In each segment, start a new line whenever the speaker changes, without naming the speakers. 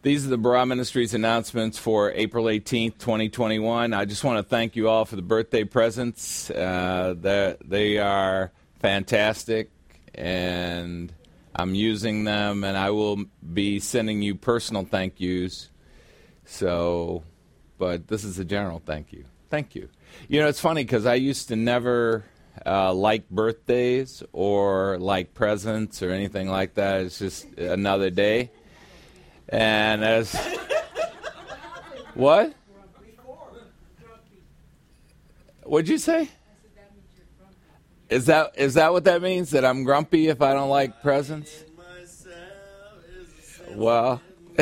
These are the Barah Ministries announcements for April 18th, 2021. I just want to thank you all for the birthday presents. Uh, they are fantastic, and I'm using them, and I will be sending you personal thank yous. So, but this is a general thank you. Thank you. You know, it's funny because I used to never uh, like birthdays or like presents or anything like that. It's just another day. And as what? What'd you say? Is that is that what that means? That I'm grumpy if I don't like presents? Well,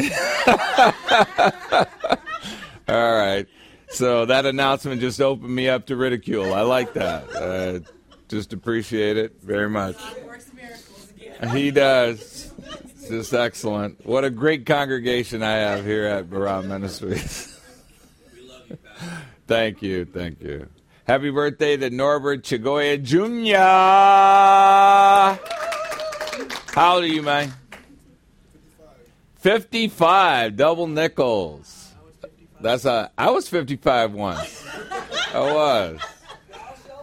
all right. So that announcement just opened me up to ridicule. I like that. Uh, just appreciate it very much. He does. Just excellent. What a great congregation I have here at Barah Ministries. thank you, thank you. Happy birthday to Norbert Chagolla Jr. How old are you, man? 55, double nickels. That's a. I was 55 once. I was.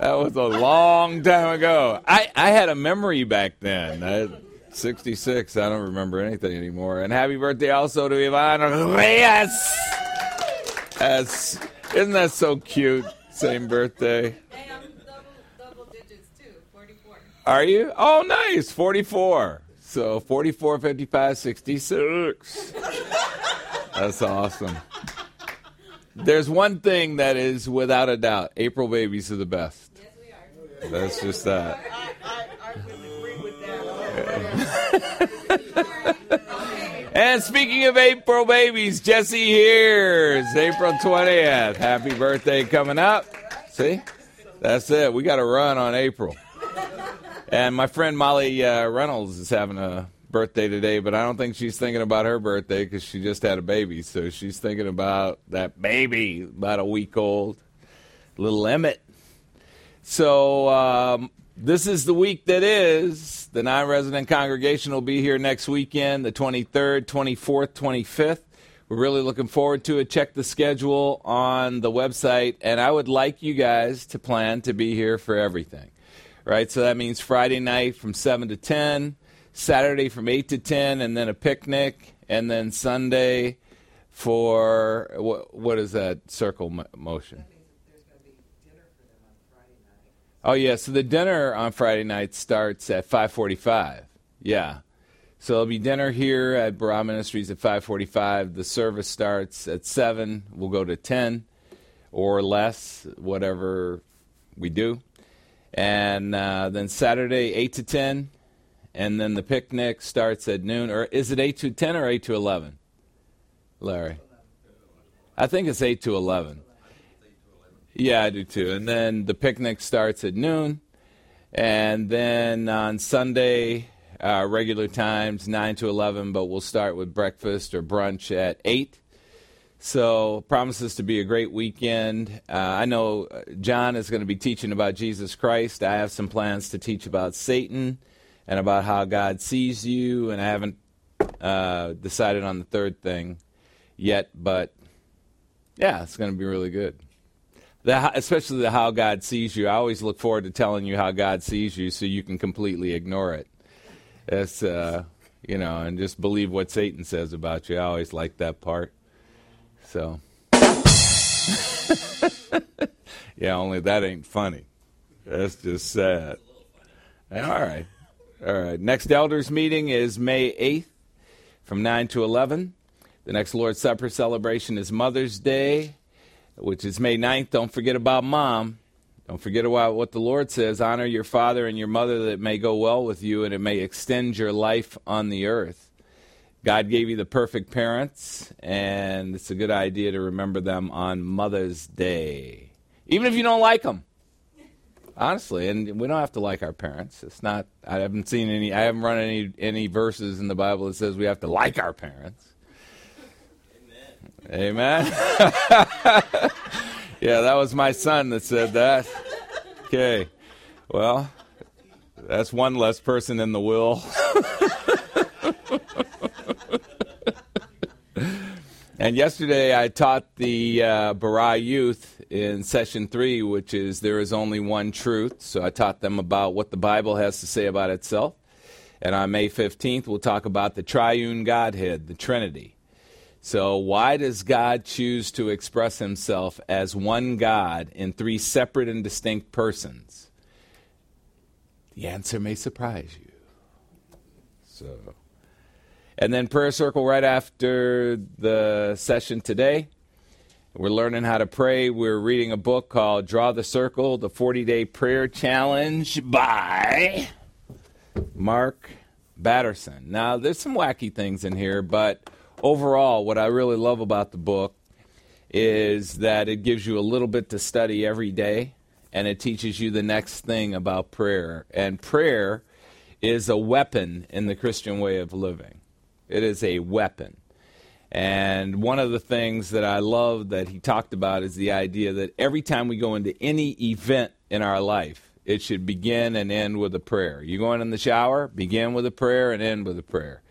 That was a long time ago. I, I had a memory back then. I, 66. I don't remember anything anymore. And happy birthday also to Ivana Reyes. Isn't that so cute? Same birthday.
Hey, I'm double, double digits too. 44.
Are you? Oh, nice. 44. So 44, 55, 66. That's awesome. There's one thing that is without a doubt April babies are the best.
Yes, we are.
That's just that. And speaking of April babies, Jesse here is April 20th. Happy birthday coming up. See? That's it. We got to run on April. And my friend Molly uh, Reynolds is having a birthday today, but I don't think she's thinking about her birthday because she just had a baby. So she's thinking about that baby, about a week old, little Emmett. So um, this is the week that is. The non resident congregation will be here next weekend, the 23rd, 24th, 25th. We're really looking forward to it. Check the schedule on the website, and I would like you guys to plan to be here for everything. Right? So that means Friday night from 7 to 10, Saturday from 8 to 10, and then a picnic, and then Sunday for what, what is that circle motion? Oh yeah, so the dinner on Friday night starts at 5:45. Yeah. So there'll be dinner here at Barah Ministries at 5:45. The service starts at 7. We'll go to 10 or less, whatever we do. And uh, then Saturday 8 to 10, and then the picnic starts at noon. Or is it 8 to 10 or 8 to 11? Larry. I think it's 8 to 11. Yeah, I do too. And then the picnic starts at noon. And then on Sunday, uh, regular times, 9 to 11, but we'll start with breakfast or brunch at 8. So, promises to be a great weekend. Uh, I know John is going to be teaching about Jesus Christ. I have some plans to teach about Satan and about how God sees you, and I haven't uh, decided on the third thing yet, but yeah, it's going to be really good the, especially the how God sees you. I always look forward to telling you how God sees you, so you can completely ignore it. It's uh, you know, and just believe what Satan says about you. I always like that part. So, yeah, only that ain't funny. That's just sad. All right, all right. Next elders meeting is May eighth, from nine to eleven. The next Lord's Supper celebration is Mother's Day which is May 9th. Don't forget about mom. Don't forget about what the Lord says honor your father and your mother that it may go well with you and it may extend your life on the earth. God gave you the perfect parents, and it's a good idea to remember them on Mother's Day. Even if you don't like them. Honestly, and we don't have to like our parents. It's not I haven't seen any I haven't run any any verses in the Bible that says we have to like our parents. Amen. yeah, that was my son that said that. Okay. Well, that's one less person in the will. And yesterday I taught the uh, Barah youth in session three, which is there is only one truth. So I taught them about what the Bible has to say about itself. And on May 15th, we'll talk about the triune Godhead, the Trinity. So, why does God choose to express himself as one God in three separate and distinct persons? The answer may surprise you. So, and then prayer circle right after the session today. We're learning how to pray. We're reading a book called Draw the Circle, the 40 Day Prayer Challenge by Mark Batterson. Now, there's some wacky things in here, but overall, what I really love about the book is that it gives you a little bit to study every day and it teaches you the next thing about prayer. And prayer is a weapon in the Christian way of living, it is a weapon. And one of the things that I love that he talked about is the idea that every time we go into any event in our life, it should begin and end with a prayer. You going in the shower, begin with a prayer and end with a prayer.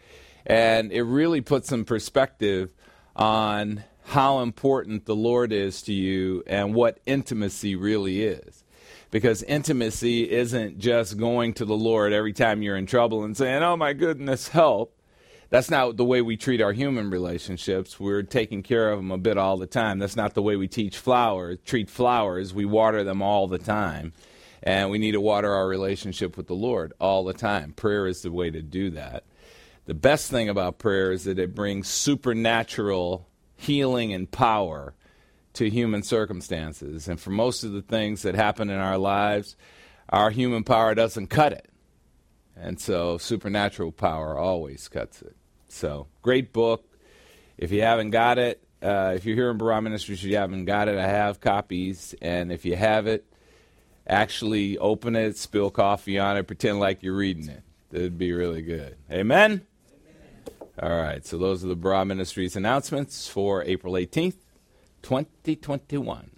And it really puts some perspective on how important the Lord is to you and what intimacy really is. Because intimacy isn't just going to the Lord every time you're in trouble and saying, Oh my goodness, help. That's not the way we treat our human relationships. We're taking care of them a bit all the time. That's not the way we teach flowers, treat flowers. We water them all the time. And we need to water our relationship with the Lord all the time. Prayer is the way to do that. The best thing about prayer is that it brings supernatural healing and power to human circumstances. And for most of the things that happen in our lives, our human power doesn't cut it. And so supernatural power always cuts it. So, great book. If you haven't got it, uh, if you're here in Barah Ministries, you haven't got it, I have copies. And if you have it, actually open it, spill coffee on it, pretend like you're reading it. It'd be really good. Amen? All right, so those are the Barah Ministries announcements for April 18th, 2021.